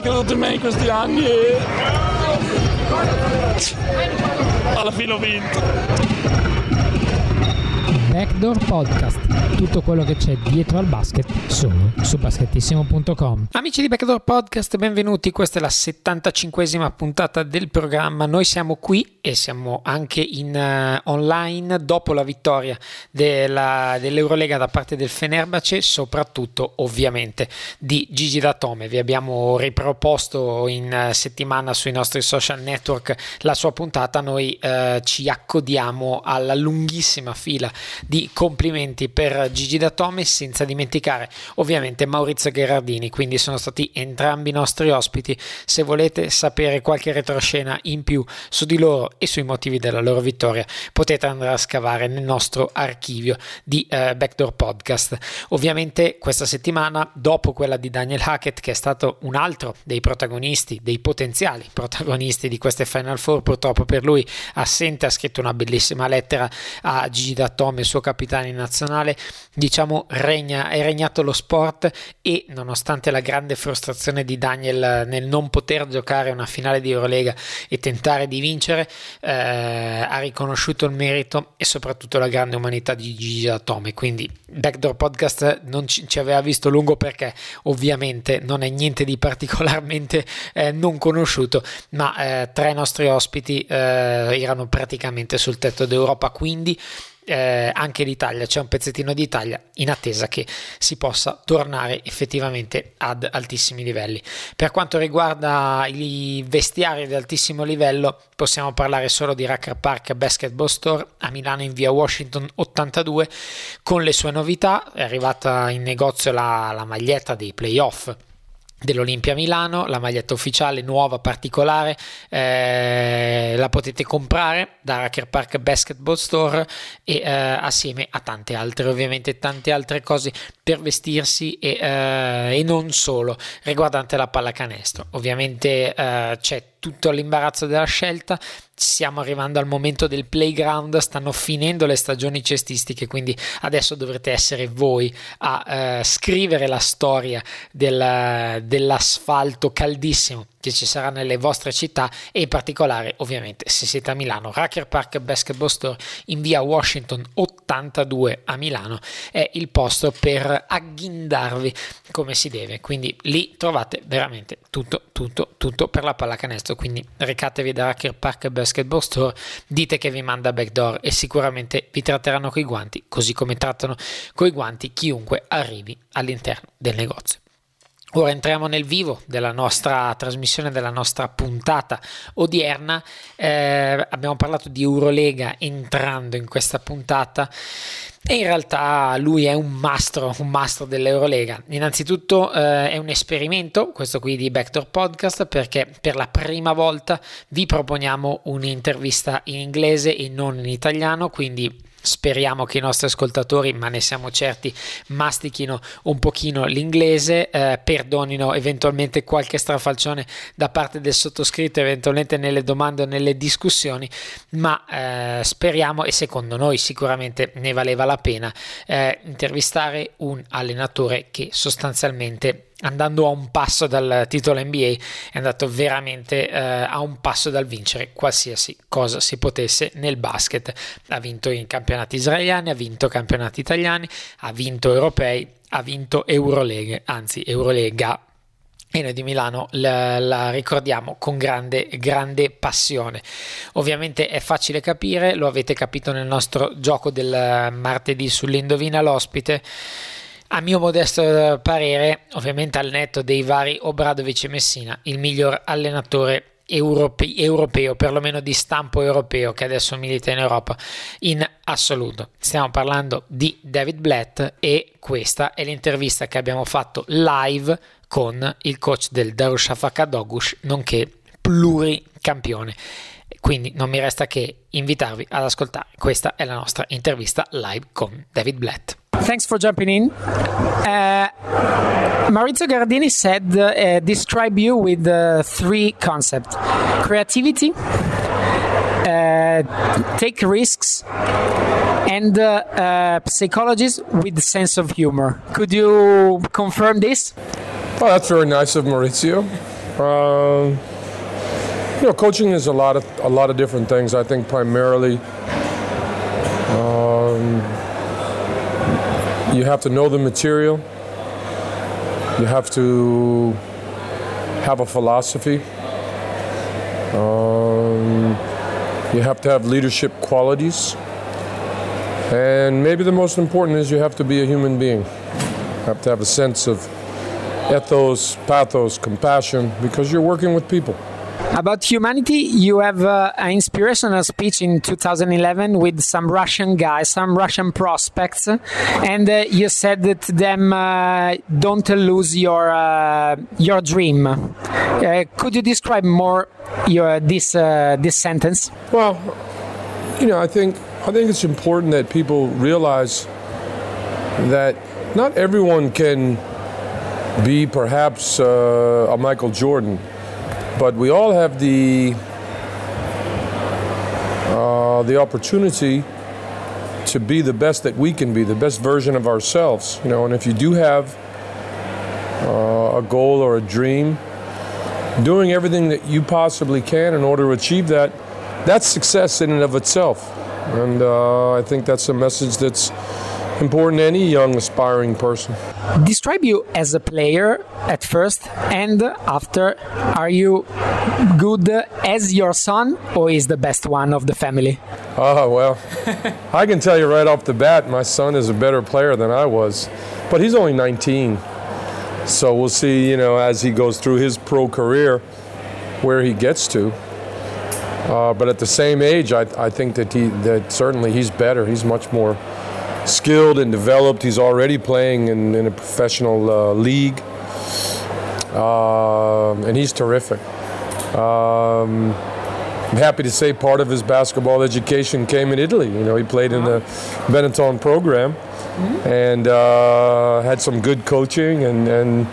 creduto in me in questi anni e alla fine ho vinto. Backdoor Podcast, tutto quello che c'è dietro al basket solo su basketissimo.com. Amici di Backdoor Podcast, benvenuti. Questa è la 75esima puntata del programma. Noi siamo qui e siamo anche in uh, online dopo la vittoria della, dell'Eurolega da parte del Fenerbahce, soprattutto ovviamente di Gigi Datome. Vi abbiamo riproposto in uh, settimana sui nostri social network la sua puntata. Noi uh, ci accodiamo alla lunghissima fila di complimenti per Gigi Datome, senza dimenticare ovviamente Maurizio Gherardini. Quindi sono stati entrambi i nostri ospiti. Se volete sapere qualche retroscena in più su di loro e sui motivi della loro vittoria, potete andare a scavare nel nostro archivio di eh, Backdoor Podcast. Ovviamente questa settimana, dopo quella di Daniel Hackett, che è stato un altro dei protagonisti, dei potenziali protagonisti di queste Final Four, purtroppo per lui assente, ha scritto una bellissima lettera a Gigi Datome suo capitano in nazionale, diciamo, regna, è regnato lo sport e nonostante la grande frustrazione di Daniel nel non poter giocare una finale di Eurolega e tentare di vincere, eh, ha riconosciuto il merito e soprattutto la grande umanità di Gigi Datome. Quindi Backdoor Podcast non ci, ci, aveva visto lungo perché ovviamente non è niente di particolarmente eh, non conosciuto, ma eh, tre nostri ospiti eh, erano praticamente sul tetto d'Europa, quindi eh, anche l'Italia, c'è un pezzettino di Italia in attesa che si possa tornare effettivamente ad altissimi livelli. Per quanto riguarda i vestiari di altissimo livello, possiamo parlare solo di Racker Park Basketball Store a Milano in via Washington 82 con le sue novità. È arrivata in negozio la, la maglietta dei playoff dell'Olimpia Milano, la maglietta ufficiale nuova particolare eh, la potete comprare da Racker Park Basketball Store e eh, assieme a tante altre ovviamente tante altre cose per vestirsi e, eh, e non solo. Riguardante la pallacanestro ovviamente eh, c'è tutto l'imbarazzo della scelta. Stiamo arrivando al momento del playground, stanno finendo le stagioni cestistiche, quindi adesso dovrete essere voi a eh, scrivere la storia del, dell'asfalto caldissimo che ci sarà nelle vostre città e in particolare ovviamente se siete a Milano. Racker Park Basketball Store in via Washington 82 a Milano è il posto per agghindarvi come si deve. Quindi lì trovate veramente tutto tutto tutto per la pallacanestro. Quindi recatevi da Racker Park Basketball Store dite che vi manda backdoor e sicuramente vi tratteranno coi guanti così come trattano coi guanti chiunque arrivi all'interno del negozio Ora entriamo nel vivo della nostra trasmissione, della nostra puntata odierna. Eh, abbiamo parlato di Eurolega entrando in questa puntata e in realtà lui è un mastro, un mastro dell'Eurolega. Innanzitutto eh, è un esperimento, questo qui di Backdoor Podcast, perché per la prima volta vi proponiamo un'intervista in inglese e non in italiano, quindi Speriamo che i nostri ascoltatori, ma ne siamo certi, mastichino un pochino l'inglese, eh, perdonino eventualmente qualche strafalcione da parte del sottoscritto, eventualmente nelle domande o nelle discussioni, ma eh, speriamo e secondo noi sicuramente ne valeva la pena eh, intervistare un allenatore che sostanzialmente andando a un passo dal titolo NBA, è andato veramente eh, a un passo dal vincere qualsiasi cosa si potesse nel basket. Ha vinto in campionati israeliani, ha vinto campionati italiani, ha vinto europei, ha vinto Euroleghe, anzi Eurolega e noi di Milano la, la, ricordiamo con grande, grande passione. Ovviamente è facile capire, lo avete capito nel nostro gioco del martedì sull'Indovina l'ospite a mio modesto parere, ovviamente al netto dei vari Obradovic e Messina, il miglior allenatore europe- europeo, perlomeno di stampo europeo, che adesso milita in Europa, in assoluto. Stiamo parlando di David Blatt e questa è l'intervista che abbiamo fatto live con il coach del Darushafaka Dogush, nonché pluricampione. Quindi non mi resta che invitarvi ad ascoltare. Questa è la nostra intervista live con David Blatt. Thanks for jumping in. Uh, Maurizio Gardini said, uh, describe you with uh, three concepts creativity, uh, take risks, and uh, uh, psychologists with sense of humor. Could you confirm this? Well, that's very nice of Maurizio. You know, coaching is a lot of a lot of different things. I think primarily um, you have to know the material. You have to have a philosophy. Um, you have to have leadership qualities. And maybe the most important is you have to be a human being. You have to have a sense of ethos, pathos, compassion, because you're working with people. About humanity, you have uh, an inspirational speech in 2011 with some Russian guys, some Russian prospects, and uh, you said to them, uh, "Don't lose your uh, your dream." Uh, could you describe more your this uh, this sentence? Well, you know, I think I think it's important that people realize that not everyone can be perhaps a Michael Jordan but we all have the uh, the opportunity to be the best that we can be, the best version of ourselves. You know, and if you do have uh, a goal or a dream, doing everything that you possibly can in order to achieve that, that's success in and of itself. And uh, I think that's a message that's important to any young aspiring person. Describe you as a player at first and after. Are you good as your son or is the best one of the family? Oh, well, I can tell you right off the bat, my son is a better player than I was, but he's only 19. So we'll see, you know, as he goes through his pro career, where he gets to. Uh, but at the same age, I, I think that he that certainly he's better. He's much more skilled and developed. He's already playing in, in a professional uh, league, uh, and he's terrific. Um, I'm happy to say part of his basketball education came in Italy. You know, he played in the Benetton program mm-hmm. and uh, had some good coaching, and, and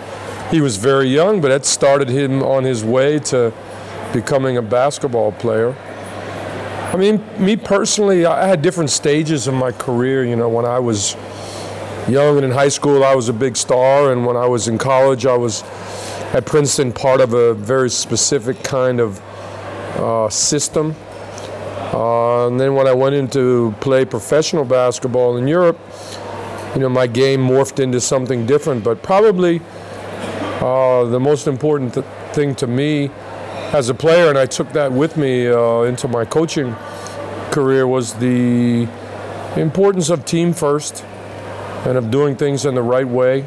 he was very young, but that started him on his way to becoming a basketball player. I mean, me personally, I had different stages of my career. You know, when I was young and in high school, I was a big star, and when I was in college, I was at Princeton part of a very specific kind of uh, system. Uh, and then when I went into play professional basketball in Europe, you know, my game morphed into something different. But probably uh, the most important th- thing to me as a player, and I took that with me uh, into my coaching career, was the importance of team first and of doing things in the right way,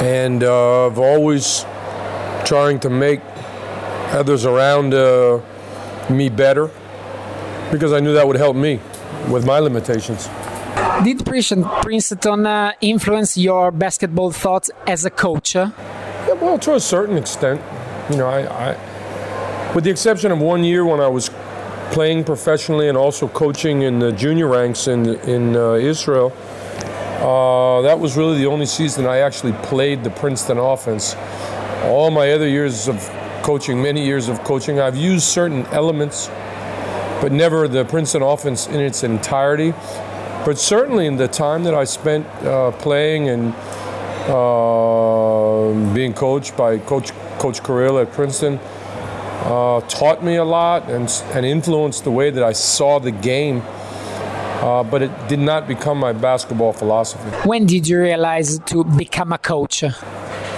and uh, of always trying to make others around uh, me better because I knew that would help me with my limitations. Did Princeton uh, influence your basketball thoughts as a coach? Yeah, well, to a certain extent you know, I, I, with the exception of one year when I was playing professionally and also coaching in the junior ranks in in uh, Israel, uh, that was really the only season I actually played the Princeton offense. All my other years of coaching, many years of coaching, I've used certain elements, but never the Princeton offense in its entirety. But certainly in the time that I spent uh, playing and uh, being coached by Coach Coach Carril at Princeton, uh, taught me a lot and, and influenced the way that I saw the game. Uh, but it did not become my basketball philosophy. When did you realize to become a coach?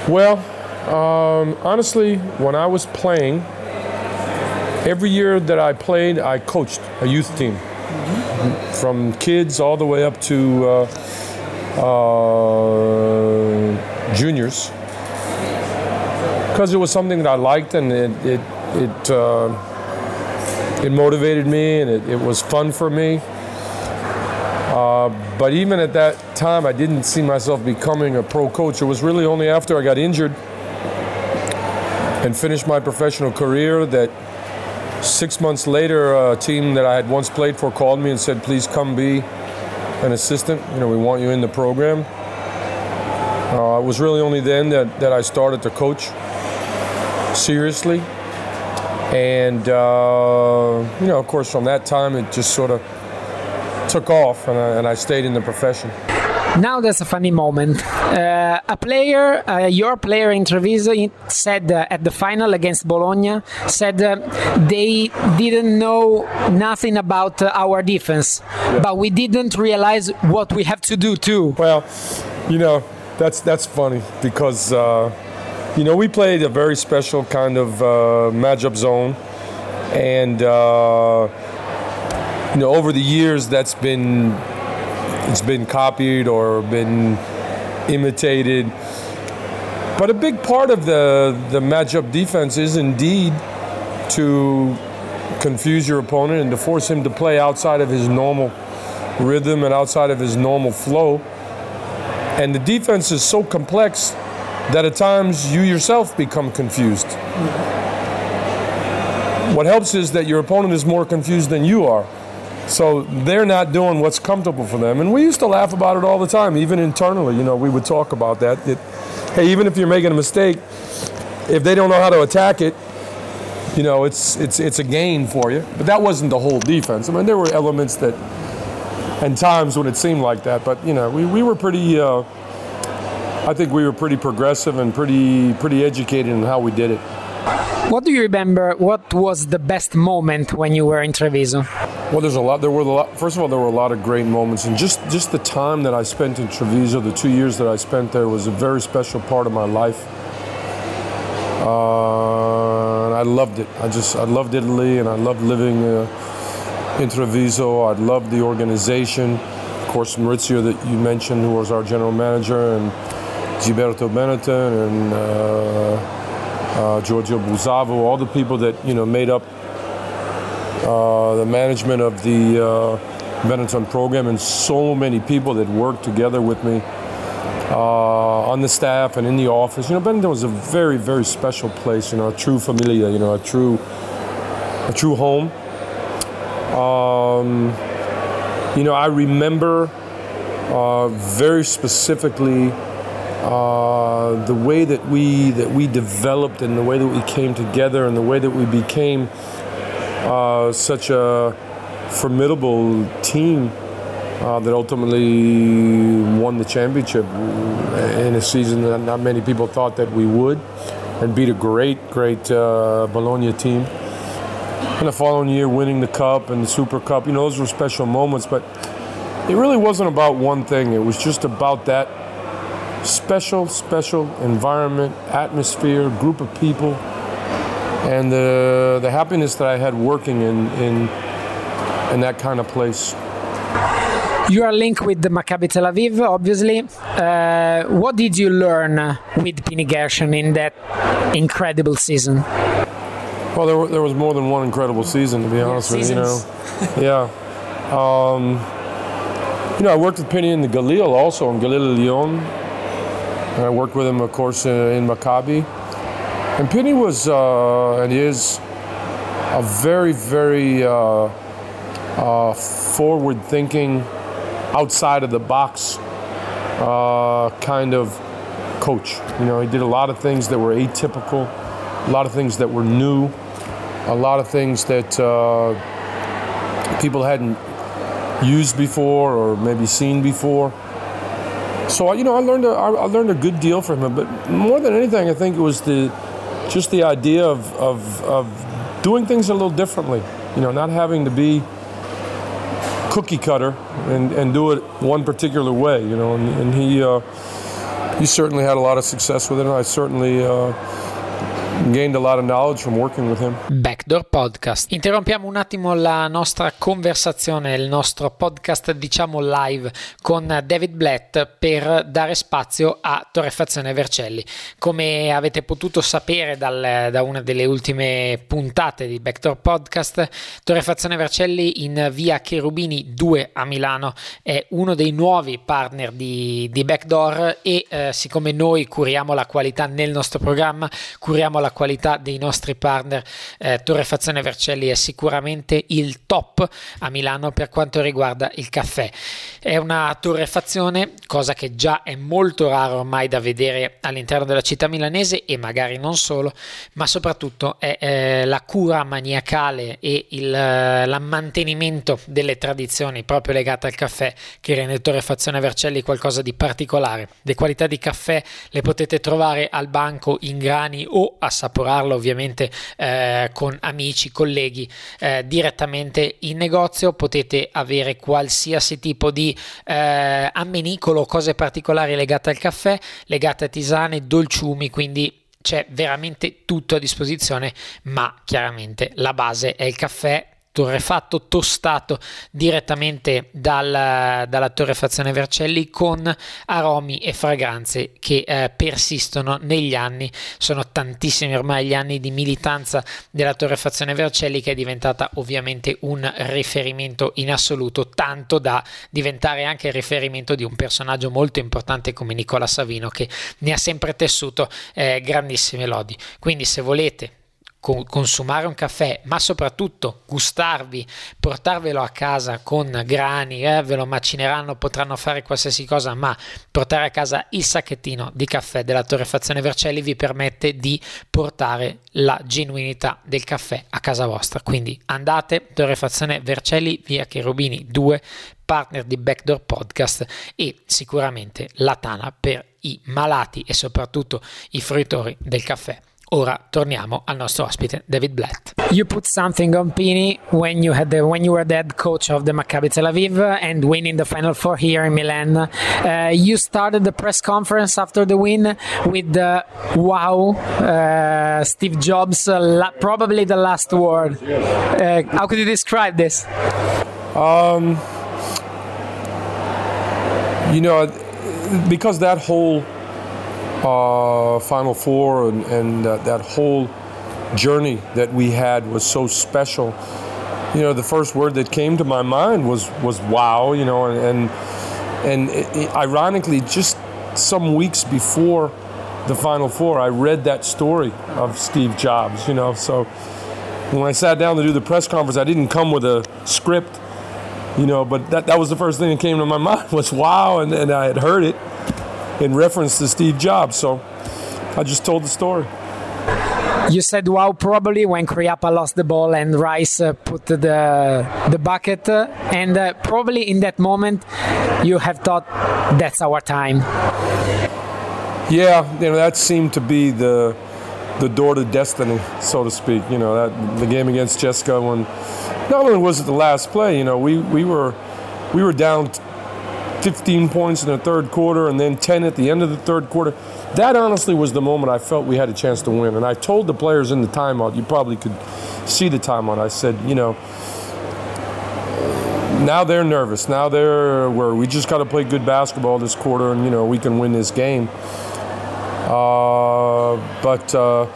Well, um, honestly, when I was playing, every year that I played, I coached a youth team. Mm-hmm. From kids all the way up to uh, uh juniors because it was something that I liked and it it it, uh, it motivated me and it, it, was fun for me. Uh, but even at that time, I didn't see myself becoming a pro coach. It was really only after I got injured and finished my professional career that six months later, a team that I had once played for called me and said, "Please come be an assistant. You know, we want you in the program." Uh, it was really only then that, that I started to coach seriously. And, uh, you know, of course, from that time, it just sort of took off, and I, and I stayed in the profession. Now that's a funny moment. Uh, a player, uh, your player in Treviso, said uh, at the final against Bologna, said uh, they didn't know nothing about uh, our defense, yeah. but we didn't realize what we have to do too. Well, you know, that's that's funny because uh, you know we played a very special kind of uh, matchup zone, and uh, you know over the years that's been it's been copied or been imitated. But a big part of the, the matchup defense is indeed to confuse your opponent and to force him to play outside of his normal rhythm and outside of his normal flow. And the defense is so complex that at times you yourself become confused. What helps is that your opponent is more confused than you are. So they're not doing what's comfortable for them. And we used to laugh about it all the time, even internally. You know, we would talk about that. It, hey, even if you're making a mistake, if they don't know how to attack it, you know, it's it's it's a gain for you. But that wasn't the whole defense. I mean, there were elements that, and times when it seemed like that. But you know, we, we were pretty. Uh, I think we were pretty progressive and pretty pretty educated in how we did it. What do you remember? What was the best moment when you were in Treviso? Well, there's a lot. There were a lot. First of all, there were a lot of great moments, and just just the time that I spent in Treviso, the two years that I spent there, was a very special part of my life. Uh, and I loved it. I just I loved Italy, and I loved living uh, in Treviso. I loved the organization. Of course, Maurizio that you mentioned, who was our general manager, and Gilberto Benetton, and. Uh, uh, Giorgio Buzzavo, all the people that you know made up uh, the management of the uh, Benetton program, and so many people that worked together with me uh, on the staff and in the office. You know, Benetton was a very, very special place. You know, a true familia. You know, a true, a true home. Um, you know, I remember uh, very specifically uh, the way that we that we developed and the way that we came together and the way that we became uh, such a formidable team uh, that ultimately won the championship in a season that not many people thought that we would, and beat a great, great uh, Bologna team. And the following year, winning the cup and the Super Cup, you know, those were special moments. But it really wasn't about one thing. It was just about that special, special environment, atmosphere, group of people, and the, the happiness that I had working in, in, in that kind of place. You are linked with the Maccabi Tel Aviv, obviously. Uh, what did you learn with Pini Gershon in that incredible season? Well, there, there was more than one incredible season, to be honest with you. You know, yeah. Um, you know, I worked with Pini in the Galil also, in Galil Elyon. And I worked with him, of course, uh, in Maccabi. And Pini was uh, and is a very, very uh, uh forward thinking, outside of the box uh, kind of coach. You know, he did a lot of things that were atypical, a lot of things that were new, a lot of things that uh, people hadn't used before or maybe seen before. So you know, I learned a, I learned a good deal from him. But more than anything, I think it was the just the idea of, of, of doing things a little differently. You know, not having to be cookie cutter and, and do it one particular way. You know, and, and he uh, he certainly had a lot of success with it. And I certainly. Uh, Backdoor Podcast. Interrompiamo un attimo la nostra conversazione, il nostro podcast diciamo live con David Blatt per dare spazio a Torrefazione Vercelli. Come avete potuto sapere dal, da una delle ultime puntate di Backdoor Podcast, Torrefazione Vercelli in via Cherubini 2 a Milano è uno dei nuovi partner di, di Backdoor e eh, siccome noi curiamo la qualità nel nostro programma, curiamo la la qualità dei nostri partner, eh, Torrefazione Vercelli è sicuramente il top a Milano per quanto riguarda il caffè. È una torrefazione, cosa che già è molto raro ormai da vedere all'interno della città milanese e magari non solo, ma soprattutto è eh, la cura maniacale e il eh, mantenimento delle tradizioni proprio legate al caffè che rende Torrefazione Vercelli qualcosa di particolare. Le qualità di caffè le potete trovare al banco in grani o assaporarlo ovviamente eh, con amici, colleghi eh, direttamente in negozio. Potete avere qualsiasi tipo di eh, ammenicolo cose particolari legate al caffè, legate a tisane, dolciumi, quindi c'è veramente tutto a disposizione, ma chiaramente la base è il caffè torrefatto tostato direttamente dal, dalla torrefazione Vercelli con aromi e fragranze che eh, persistono negli anni sono tantissimi ormai gli anni di militanza della torrefazione Vercelli che è diventata ovviamente un riferimento in assoluto tanto da diventare anche il riferimento di un personaggio molto importante come Nicola Savino che ne ha sempre tessuto eh, grandissime lodi. Quindi se volete consumare un caffè, ma soprattutto gustarvi, portarvelo a casa con grani, eh, ve lo macineranno, potranno fare qualsiasi cosa, ma portare a casa il sacchettino di caffè della torrefazione Vercelli vi permette di portare la genuinità del caffè a casa vostra. Quindi andate, torrefazione Vercelli, via Cherubini 2, partner di Backdoor Podcast e sicuramente la tana per i malati e soprattutto i fruitori del caffè. Ora torniamo al nostro ospite David Blatt. You put something on Pini when you the, when you were the head coach of the Maccabi Tel Aviv and winning the final four here in Milan. Uh, you started the press conference after the win with the wow, uh, Steve Jobs, uh, la- probably the last word. Uh, how could you describe this? Um, you know, because that whole uh, Final Four and, and uh, that whole journey that we had was so special. You know, the first word that came to my mind was was wow. You know, and and, and it, ironically, just some weeks before the Final Four, I read that story of Steve Jobs. You know, so when I sat down to do the press conference, I didn't come with a script. You know, but that, that was the first thing that came to my mind was wow, and, and I had heard it in reference to Steve Jobs. So I just told the story. You said wow probably when Khryapa lost the ball and Rice uh, put the the bucket, uh, and uh, probably in that moment you have thought that's our time. Yeah, you know that seemed to be the the door to destiny, so to speak. You know that the game against CSKA when not only was it the last play, you know we we were we were down 15 points in the third quarter and then 10 at the end of the third quarter. That honestly was the moment I felt we had a chance to win. And I told the players in the timeout, you probably could see the timeout. I said, you know, now they're nervous. Now they're where we just got to play good basketball this quarter and, you know, we can win this game. Uh, but uh,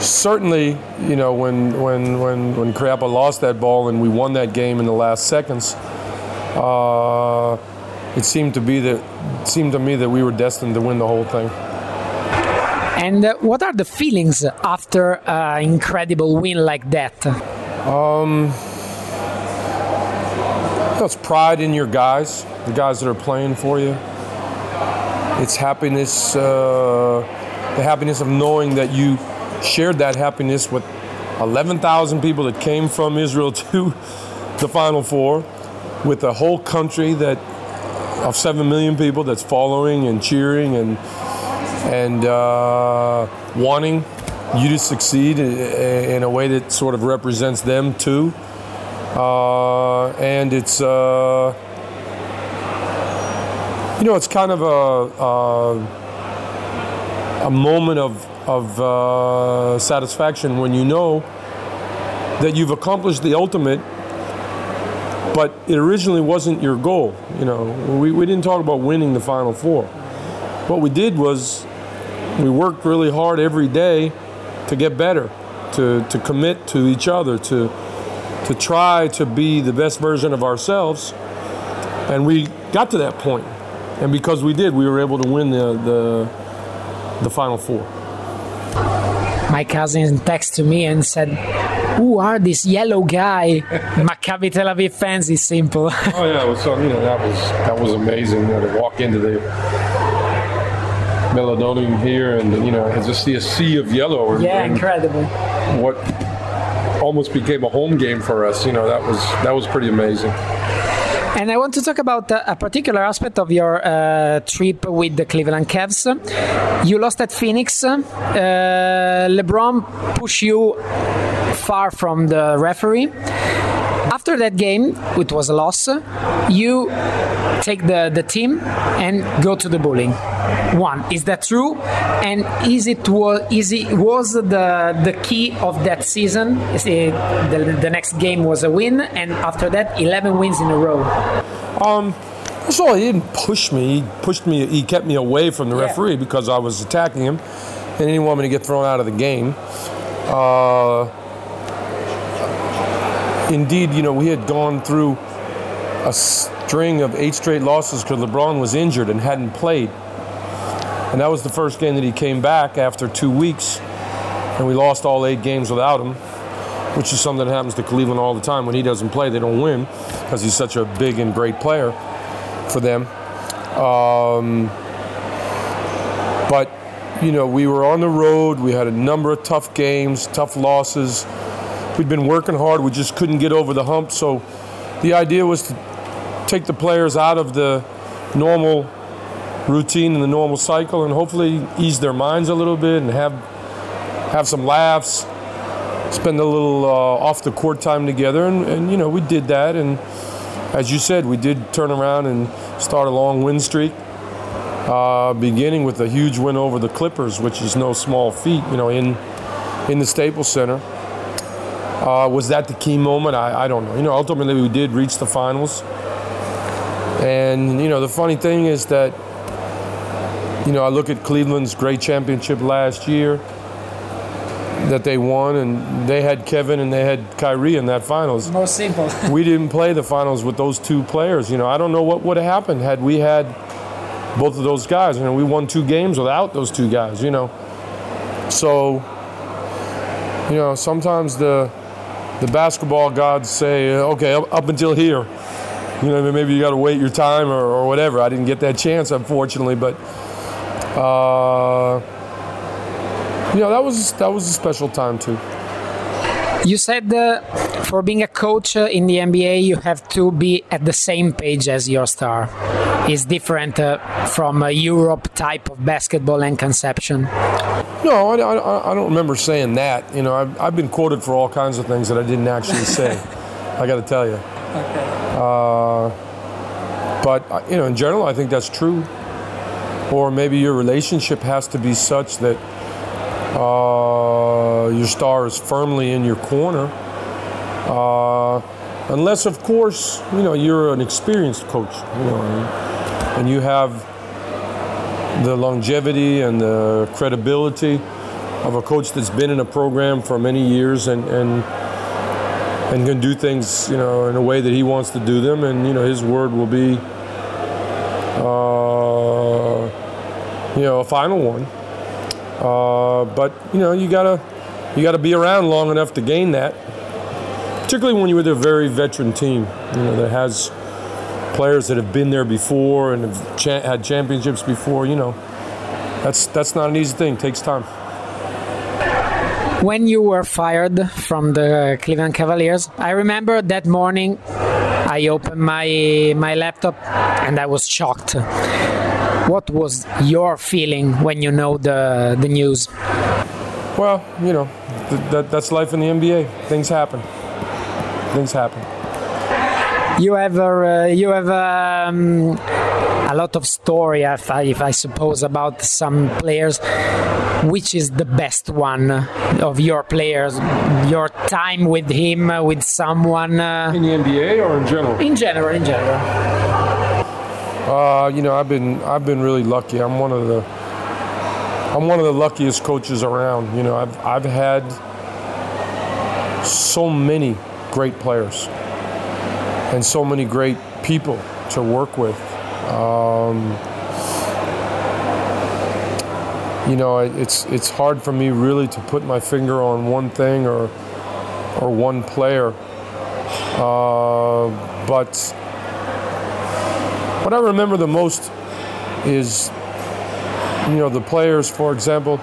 certainly, you know, when when when when Khryapa lost that ball and we won that game in the last seconds, uh, it seemed to be that seemed to me that we were destined to win the whole thing. And uh, what are the feelings after an incredible win like that? Um, it's pride in your guys, the guys that are playing for you. It's happiness, uh, the happiness of knowing that you shared that happiness with 11,000 people that came from Israel to the Final Four with a whole country that of seven million people that's following and cheering and and uh, wanting you to succeed in a way that sort of represents them too. Uh, and it's uh, you know it's kind of a a, a moment of of uh, satisfaction when you know that you've accomplished the ultimate but it originally wasn't your goal. You know, we, we didn't talk about winning the Final Four. What we did was we worked really hard every day to get better, to, to commit to each other, to, to try to be the best version of ourselves. And we got to that point. And because we did, we were able to win the, the, the Final Four. my cousin texted me and said, "Who are this yellow guy?" Maccabi Tel Aviv fans is simple. Oh yeah, so you know that was that was amazing. You know, to walk into the Mediolanum here and you know and just see a sea of yellow. Yeah, and incredible. What almost became a home game for us. You know that was that was pretty amazing. And I want to talk about a particular aspect of your uh, trip with the Cleveland Cavs. You lost at Phoenix. Uh, LeBron pushed you far from the referee. After that game, it was a loss. You take the, the team and go to the bowling. One, is that true? And is it is it was the the key of that season? It, the, the next game was a win, and after that, eleven wins in a row. Um, so he didn't push me. He pushed me. He kept me away from the Yeah. referee because I was attacking him, and he didn't want me to get thrown out of the game. Uh, indeed, you know, we had gone through a string of eight straight losses because LeBron was injured and hadn't played. And that was the first game that he came back after two weeks, and we lost all eight games without him, which is something that happens to Cleveland all the time. When he doesn't play, they don't win because he's such a big and great player for them. Um, but you know, we were on the road. We had a number of tough games, tough losses. We'd been working hard. We just couldn't get over the hump. So the idea was to take the players out of the normal routine and the normal cycle, and hopefully ease their minds a little bit and have have some laughs, spend a little uh, off the court time together. And, and you know, we did that. And as you said, we did turn around and start a long win streak. Uh, beginning with a huge win over the Clippers, which is no small feat, you know, in in the Staples Center. Uh, was that the key moment? I, I don't know. You know, ultimately we did reach the finals, and you know the funny thing is that you know I look at Cleveland's great championship last year that they won, and they had Kevin and they had Kyrie in that finals Most simple. we didn't play the finals with those two players. You know, I don't know what would have happened had we had both of those guys. You know, we won two games without those two guys. You know, so you know sometimes the the basketball gods say, okay, up, up until here. You know, maybe you got to wait your time or, or whatever. I didn't get that chance, unfortunately, but. Uh, you know that was that was a special time too. You said uh, for being a coach uh, in the NBA, you have to be at the same page as your star. Is different uh, from a Europe type of basketball and conception. No, I, I, I don't remember saying that. You know, I've, I've been quoted for all kinds of things that I didn't actually say. I got to tell you. Okay. Uh, but uh, you know, in general, I think that's true. Or maybe your relationship has to be such that uh, your star is firmly in your corner. Uh, unless, of course, you know you're an experienced coach. You know, and, and you have the longevity and the credibility of a coach that's been in a program for many years and and and can do things you know in a way that he wants to do them and you know his word will be uh, you know a final one uh, but you know you gotta you gotta be around long enough to gain that particularly when you're with a very veteran team you know that has players that have been there before and have cha- had championships before. You know, that's that's not an easy thing. It takes time. When you were fired from the Cleveland Cavaliers, I remember that morning I opened my my laptop and I was shocked. What was your feeling when you know the the news? Well, you know, th- that, that's life in the NBA. Things happen. Things happen. You have a, you have um, a lot of story, if I, if I suppose, about some players. Which is the best one of your players? Your time with him, uh, with someone uh, In the NBA or in general? in general, in general. Uh, you know, I've been I've been really lucky. I'm one of the I'm one of the luckiest coaches around. You know, I've I've had so many great players and so many great people to work with. Um, you know, it's it's hard for me really to put my finger on one thing or or one player. Uh, but what I remember the most is, you know, the players, for example,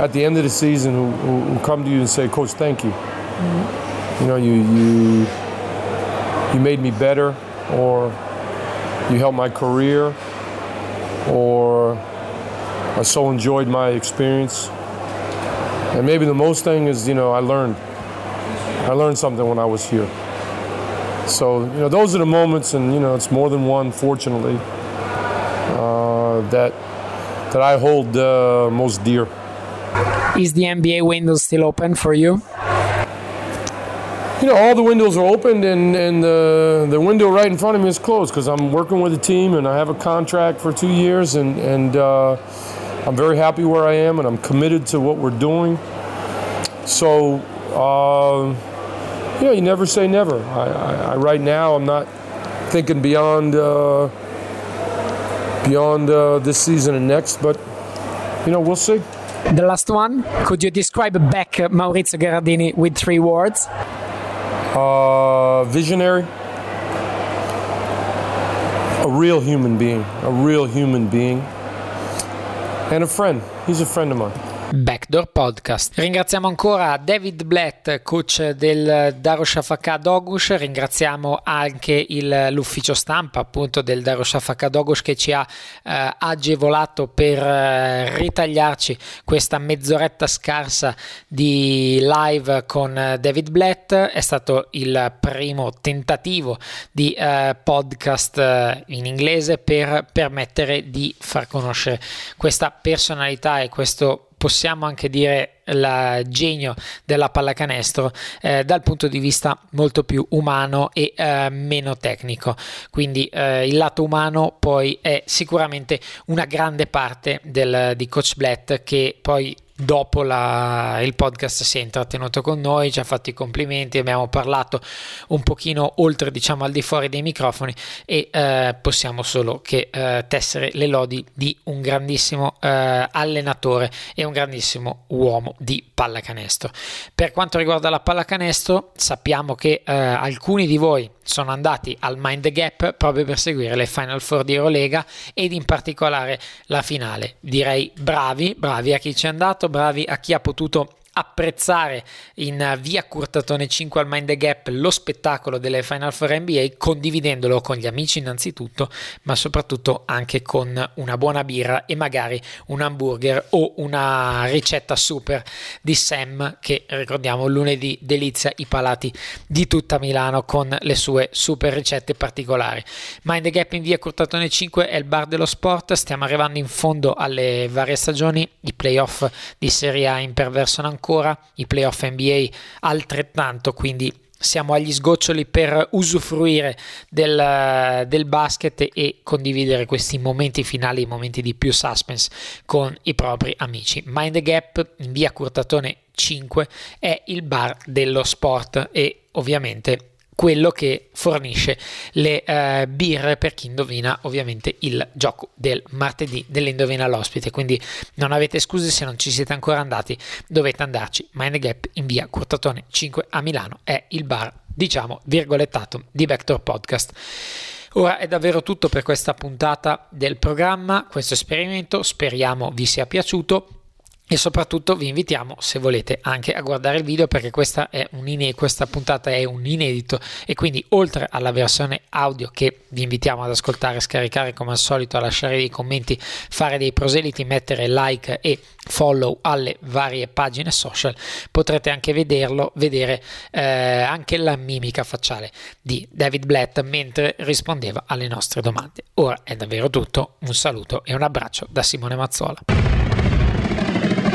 at the end of the season who, who, who come to you and say, "Coach, thank you." Mm-hmm. You know, you you you made me better, or you helped my career, or I so enjoyed my experience. And maybe the most thing is, you know, I learned. I learned something when I was here. So, you know, those are the moments, and, you know, it's more than one, fortunately, uh, that, that I hold uh, most dear. Is the NBA window still open for you? You know, all the windows are open, and, and the, the window right in front of me is closed because I'm working with a team and I have a contract for two years, and, and uh, I'm very happy where I am and I'm committed to what we're doing. So, uh, yeah, you never say never. I, I, I, right now, I'm not thinking beyond uh, beyond uh, this season and next, but you know, we'll see. The last one. Could you describe back Maurizio Gherardini with three words? Uh, visionary, a real human being, a real human being and a friend. He's a friend of mine. Backdoor Podcast. Ringraziamo ancora David Blatt, coach del Darushafakat Dogush, ringraziamo anche il, l'ufficio stampa appunto del Darushafakat Dogush che ci ha eh, agevolato per eh, ritagliarci questa mezz'oretta scarsa di live con David Blatt, è stato il primo tentativo di eh, podcast eh, in inglese per permettere di far conoscere questa personalità e questo possiamo anche dire il genio della pallacanestro eh, dal punto di vista molto più umano e eh, meno tecnico. Quindi eh, il lato umano poi è sicuramente una grande parte del, di coach Blatt che poi dopo la, il podcast si è intrattenuto con noi, ci ha fatto i complimenti, abbiamo parlato un pochino oltre diciamo al di fuori dei microfoni e eh, possiamo solo che eh, tessere le lodi di un grandissimo eh, allenatore e un grandissimo uomo di pallacanestro. Per quanto riguarda la pallacanestro sappiamo che eh, alcuni di voi sono andati al Mind the Gap proprio per seguire le Final Four di Eurolega ed in particolare la finale. Direi bravi, bravi a chi ci è andato, bravi a chi ha potuto apprezzare in via Curtatone 5 al Mind the Gap lo spettacolo delle Final Four NBA condividendolo con gli amici innanzitutto ma soprattutto anche con una buona birra e magari un hamburger o una ricetta super di Sam che ricordiamo lunedì delizia i palati di tutta Milano con le sue super ricette particolari. Mind the Gap in via Curtatone 5 è il bar dello sport stiamo arrivando in fondo alle varie stagioni i playoff di Serie A imperversano ancora ancora, i playoff NBA altrettanto, quindi siamo agli sgoccioli per usufruire del, del, basket e condividere questi momenti finali, i momenti di più suspense con i propri amici. Mind the Gap in via Curtatone 5 è il bar dello sport e ovviamente quello che fornisce le uh, birre per chi indovina ovviamente il gioco del martedì dell'indovina l'ospite. Quindi non avete scuse se non ci siete ancora andati dovete andarci. Mind Gap in via Curtatone 5 a Milano è il bar diciamo virgolettato di Vector Podcast. Ora è davvero tutto per questa puntata del programma, questo esperimento, speriamo vi sia piaciuto e soprattutto vi invitiamo se volete anche a guardare il video perché questa, ine- questa puntata è un inedito. E quindi oltre alla versione audio che vi invitiamo ad ascoltare scaricare come al solito a lasciare dei commenti fare dei proseliti mettere like e follow alle varie pagine social potrete anche vederlo vedere eh, anche la mimica facciale di David Blatt mentre rispondeva alle nostre domande. Ora è davvero tutto. Un saluto e un abbraccio da Simone Mazzola